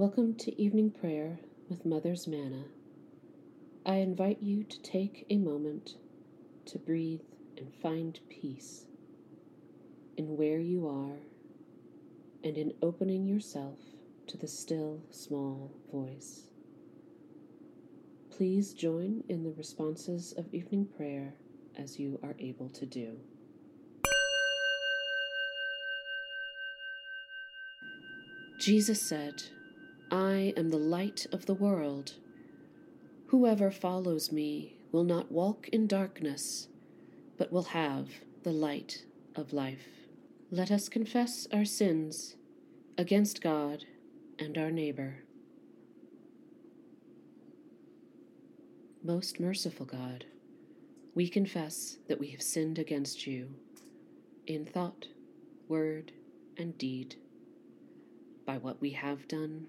Welcome to evening prayer with Mother's Manna. I invite you to take a moment to breathe and find peace in where you are and in opening yourself to the still small voice. Please join in the responses of evening prayer as you are able to do. Jesus said, I am the light of the world. Whoever follows me will not walk in darkness, but will have the light of life. Let us confess our sins against God and our neighbor. Most merciful God, we confess that we have sinned against you in thought, word, and deed, by what we have done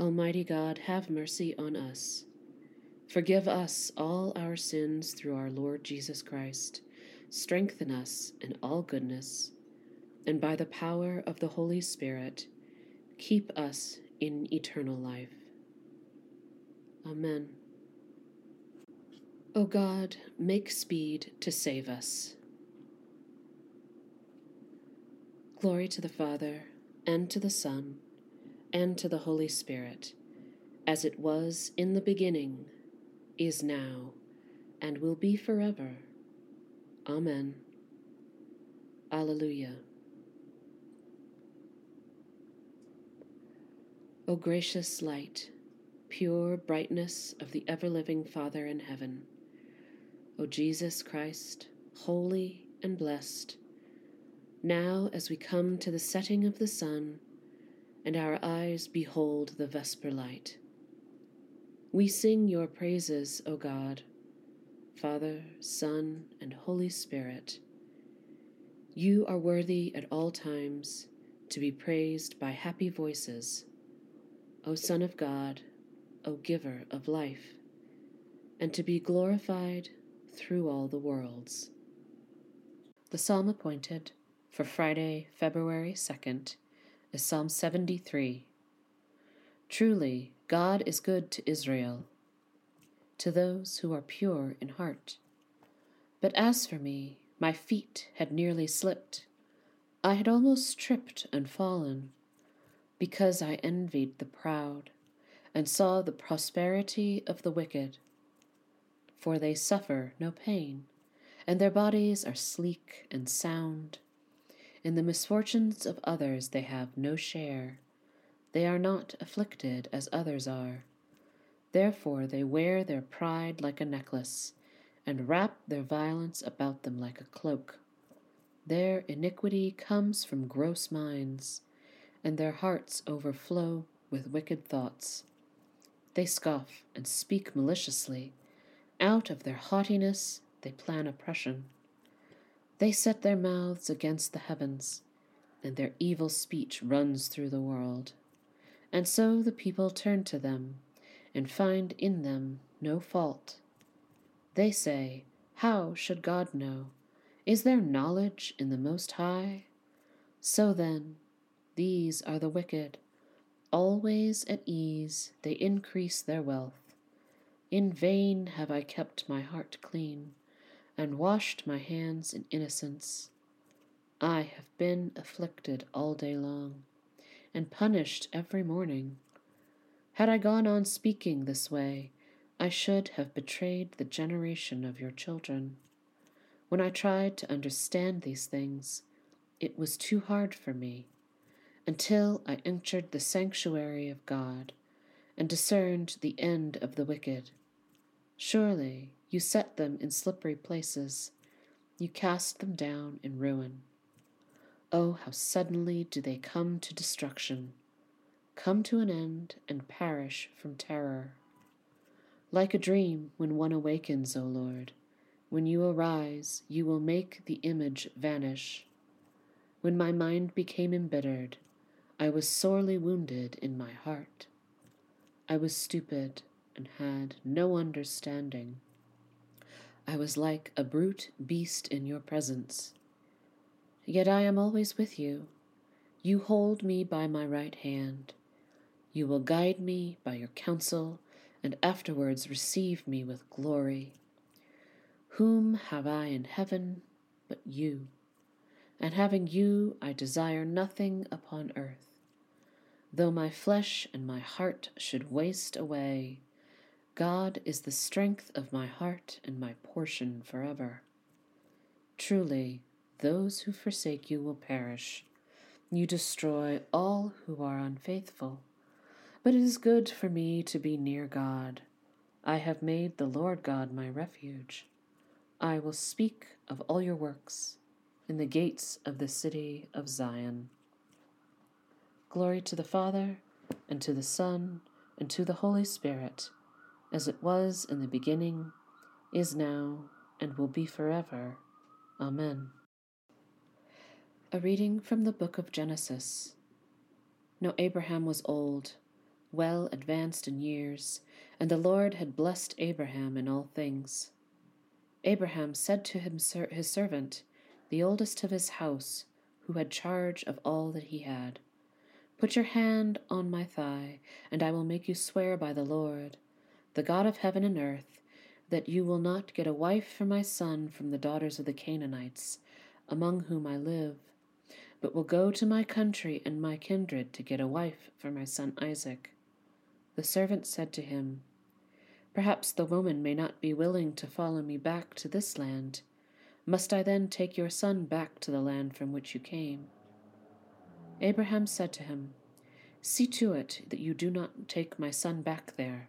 Almighty God, have mercy on us. Forgive us all our sins through our Lord Jesus Christ. Strengthen us in all goodness, and by the power of the Holy Spirit, keep us in eternal life. Amen. O God, make speed to save us. Glory to the Father, and to the Son, and to the Holy Spirit, as it was in the beginning, is now, and will be forever. Amen. Alleluia. O gracious light, pure brightness of the ever living Father in heaven, O Jesus Christ, holy and blessed, now as we come to the setting of the sun, and our eyes behold the vesper light. We sing your praises, O God, Father, Son, and Holy Spirit. You are worthy at all times to be praised by happy voices, O Son of God, O Giver of life, and to be glorified through all the worlds. The psalm appointed for Friday, February 2nd, is Psalm 73. Truly, God is good to Israel, to those who are pure in heart. But as for me, my feet had nearly slipped. I had almost tripped and fallen, because I envied the proud and saw the prosperity of the wicked. For they suffer no pain, and their bodies are sleek and sound in the misfortunes of others they have no share. They are not afflicted as others are. Therefore they wear their pride like a necklace, and wrap their violence about them like a cloak. Their iniquity comes from gross minds, and their hearts overflow with wicked thoughts. They scoff and speak maliciously. Out of their haughtiness they plan oppression. They set their mouths against the heavens, and their evil speech runs through the world. And so the people turn to them, and find in them no fault. They say, How should God know? Is there knowledge in the Most High? So then, these are the wicked. Always at ease, they increase their wealth. In vain have I kept my heart clean and washed my hands in innocence. I have been afflicted all day long, and punished every morning. Had I gone on speaking this way, I should have betrayed the generation of your children. When I tried to understand these things, it was too hard for me, until I entered the sanctuary of God and discerned the end of the wicked. Surely you set them in slippery places. You cast them down in ruin. Oh, how suddenly do they come to destruction, come to an end, and perish from terror. Like a dream when one awakens, O Lord, when you arise, you will make the image vanish. When my mind became embittered, I was sorely wounded in my heart. I was stupid and had no understanding. I was like a brute beast in your presence. Yet I am always with you. You hold me by my right hand. You will guide me by your counsel, and afterwards receive me with glory. Whom have I in heaven but you? And having you, I desire nothing upon earth. Though my flesh and my heart should waste away, God is the strength of my heart and my portion forever. Truly, those who forsake you will perish. You destroy all who are unfaithful. But it is good for me to be near God. I have made the Lord God my refuge. I will speak of all your works in the gates of the city of Zion. Glory to the Father, and to the Son, and to the Holy Spirit, as it was in the beginning, is now, and will be forever. Amen. A reading from the book of Genesis. Now Abraham was old, well advanced in years, and the Lord had blessed Abraham in all things. Abraham said to him, his servant, the oldest of his house, who had charge of all that he had, Put your hand on my thigh, and I will make you swear by the Lord, the God of heaven and earth, that you will not get a wife for my son from the daughters of the Canaanites, among whom I live but will go to my country and my kindred to get a wife for my son Isaac. The servant said to him, Perhaps the woman may not be willing to follow me back to this land. Must I then take your son back to the land from which you came? Abraham said to him, See to it that you do not take my son back there.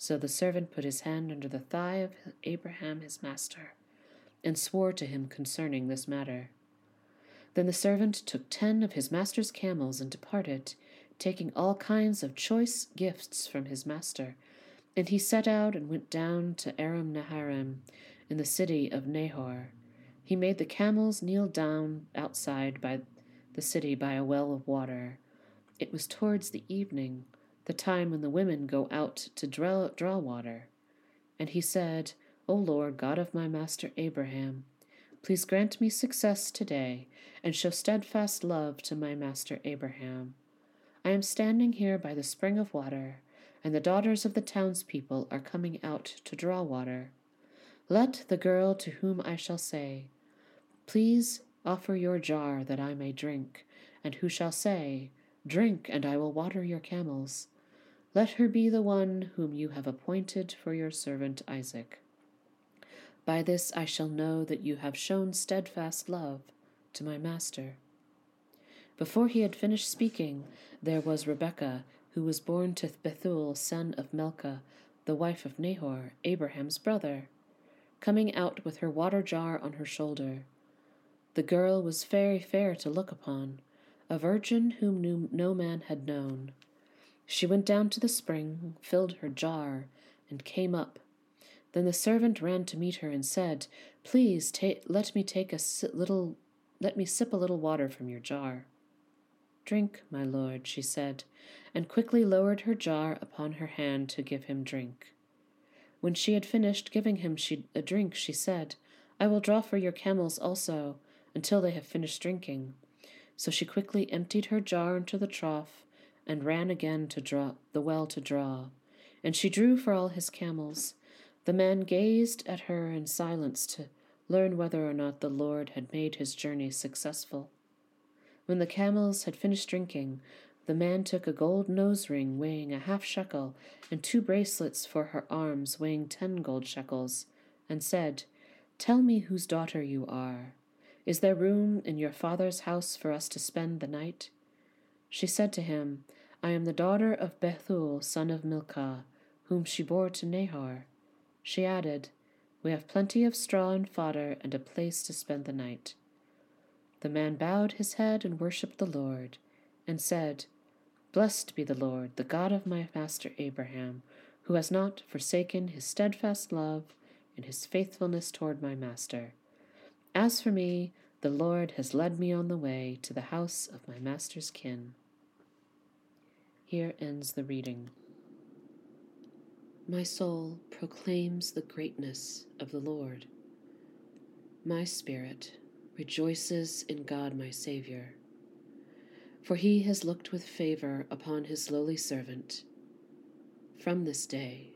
So the servant put his hand under the thigh of Abraham his master, and swore to him concerning this matter. Then the servant took ten of his master's camels and departed, taking all kinds of choice gifts from his master. And he set out and went down to Aram Naharaim, in the city of Nahor. He made the camels kneel down outside by the city by a well of water. It was towards the evening the time when the women go out to draw, draw water. And he said, O Lord, God of my master Abraham, please grant me success today, and show steadfast love to my master Abraham. I am standing here by the spring of water, and the daughters of the townspeople are coming out to draw water. Let the girl to whom I shall say, Please offer your jar that I may drink, and who shall say, Drink, and I will water your camels. Let her be the one whom you have appointed for your servant Isaac. By this I shall know that you have shown steadfast love to my master. Before he had finished speaking, there was Rebekah, who was born to Bethuel, son of Milcah, the wife of Nahor, Abraham's brother, coming out with her water jar on her shoulder. The girl was very fair to look upon, a virgin whom no man had known. She went down to the spring, filled her jar, and came up. Then the servant ran to meet her and said, Please ta- let me take a si- little, let me sip a little water from your jar. Drink, my lord, she said, and quickly lowered her jar upon her hand to give him drink. When she had finished giving him she- a drink, she said, I will draw for your camels also, until they have finished drinking. So she quickly emptied her jar into the trough and ran again to draw the well to draw. And she drew for all his camels. The man gazed at her in silence to learn whether or not the Lord had made his journey successful. When the camels had finished drinking, the man took a gold nose ring weighing a half shekel, and two bracelets for her arms weighing ten gold shekels, and said, Tell me whose daughter you are. Is there room in your father's house for us to spend the night? She said to him, I am the daughter of Bethuel, son of Milcah, whom she bore to Nahor. She added, We have plenty of straw and fodder and a place to spend the night. The man bowed his head and worshipped the Lord, and said, Blessed be the Lord, the God of my master Abraham, who has not forsaken his steadfast love and his faithfulness toward my master. As for me, the Lord has led me on the way to the house of my master's kin. Here ends the reading. My soul proclaims the greatness of the Lord. My spirit rejoices in God my Saviour for he has looked with favor upon his lowly servant. From this day,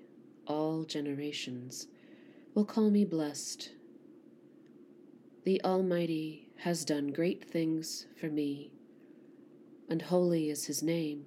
all generations will call me blessed. The Almighty has done great things for me, and holy is his name.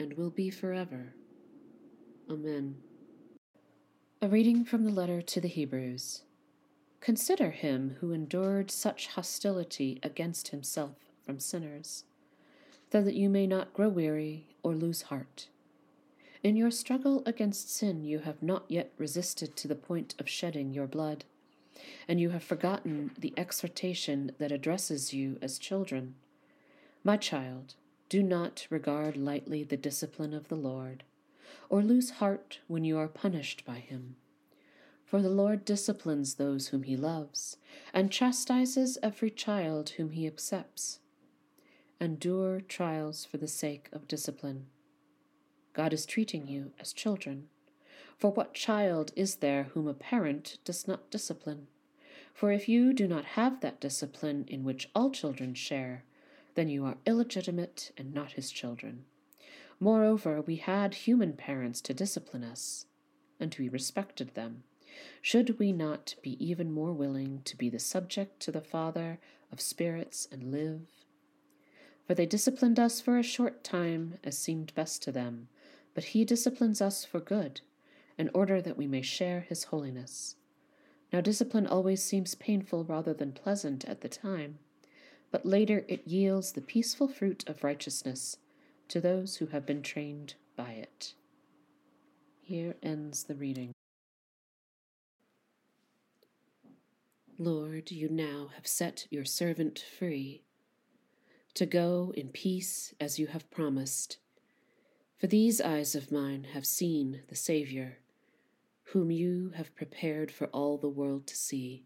and will be forever. Amen. A reading from the letter to the Hebrews. Consider him who endured such hostility against himself from sinners, so that you may not grow weary or lose heart. In your struggle against sin, you have not yet resisted to the point of shedding your blood, and you have forgotten the exhortation that addresses you as children. My child, do not regard lightly the discipline of the Lord, or lose heart when you are punished by him. For the Lord disciplines those whom he loves, and chastises every child whom he accepts. Endure trials for the sake of discipline. God is treating you as children. For what child is there whom a parent does not discipline? For if you do not have that discipline in which all children share, then you are illegitimate and not his children. Moreover, we had human parents to discipline us, and we respected them. Should we not be even more willing to be the subject to the Father of spirits and live? For they disciplined us for a short time as seemed best to them, but he disciplines us for good, in order that we may share his holiness. Now, discipline always seems painful rather than pleasant at the time, but later it yields the peaceful fruit of righteousness to those who have been trained by it. Here ends the reading. Lord, you now have set your servant free to go in peace as you have promised. For these eyes of mine have seen the Saviour, whom you have prepared for all the world to see,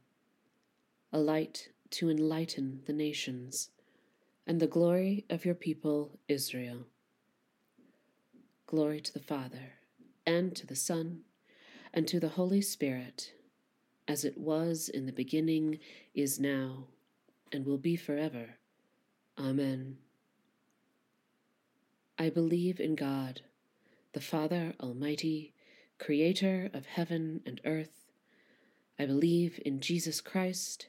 a light to enlighten the nations, and the glory of your people Israel. Glory to the Father, and to the Son, and to the Holy Spirit as it was in the beginning, is now, and will be forever. Amen. I believe in God, the Father Almighty, Creator of heaven and earth. I believe in Jesus Christ,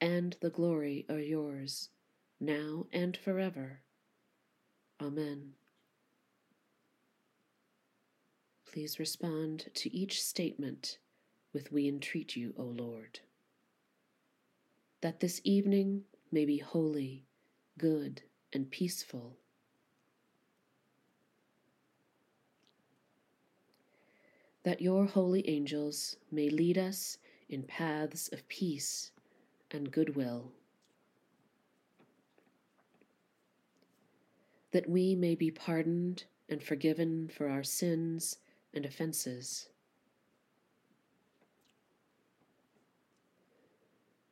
and the glory are yours, now and forever. Amen. Please respond to each statement with We entreat you, O Lord. That this evening may be holy, good, and peaceful that your holy angels may lead us in paths of peace and goodwill, that we may be pardoned and forgiven for our sins and offenses,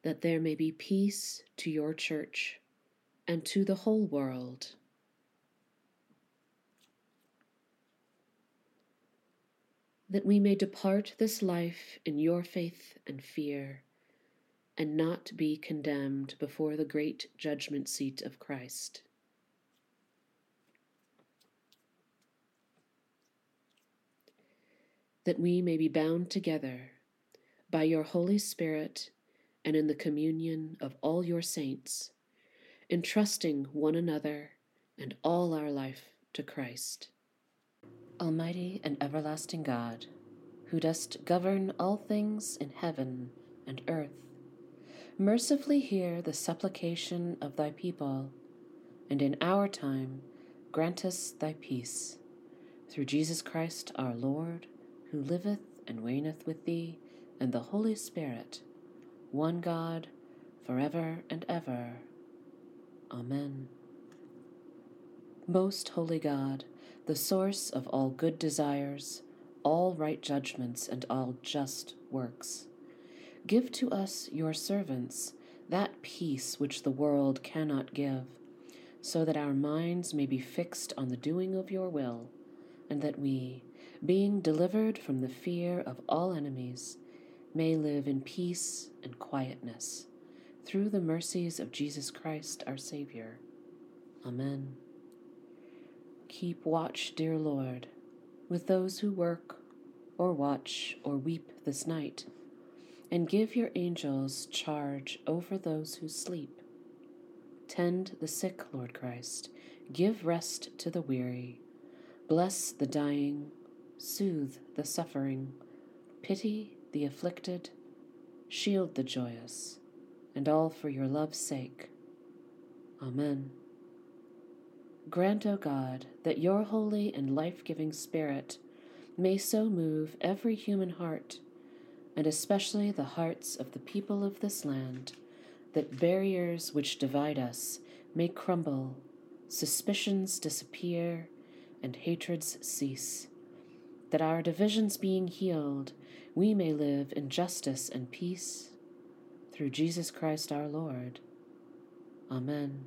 that there may be peace to your church and to the whole world. that we may depart this life in your faith and fear, and not be condemned before the great judgment seat of Christ. That we may be bound together by your Holy Spirit and in the communion of all your saints, entrusting one another and all our life to Christ. Almighty and everlasting God, who dost govern all things in heaven and earth, mercifully hear the supplication of thy people, and in our time grant us thy peace. Through Jesus Christ our Lord, who liveth and reigneth with thee, and the Holy Spirit, one God, for ever and ever. Amen. Most holy God, the source of all good desires, all right judgments, and all just works. Give to us, your servants, that peace which the world cannot give, so that our minds may be fixed on the doing of your will, and that we, being delivered from the fear of all enemies, may live in peace and quietness, through the mercies of Jesus Christ our Savior. Amen. Keep watch, dear Lord, with those who work, or watch, or weep this night, and give your angels charge over those who sleep. Tend the sick, Lord Christ, give rest to the weary, bless the dying, soothe the suffering, pity the afflicted, shield the joyous, and all for your love's sake. Amen. Grant, O God, that your holy and life giving Spirit may so move every human heart, and especially the hearts of the people of this land, that barriers which divide us may crumble, suspicions disappear, and hatreds cease. That our divisions being healed, we may live in justice and peace. Through Jesus Christ our Lord. Amen.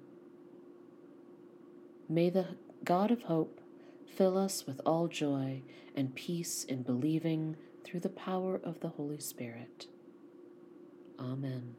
May the God of hope fill us with all joy and peace in believing through the power of the Holy Spirit. Amen.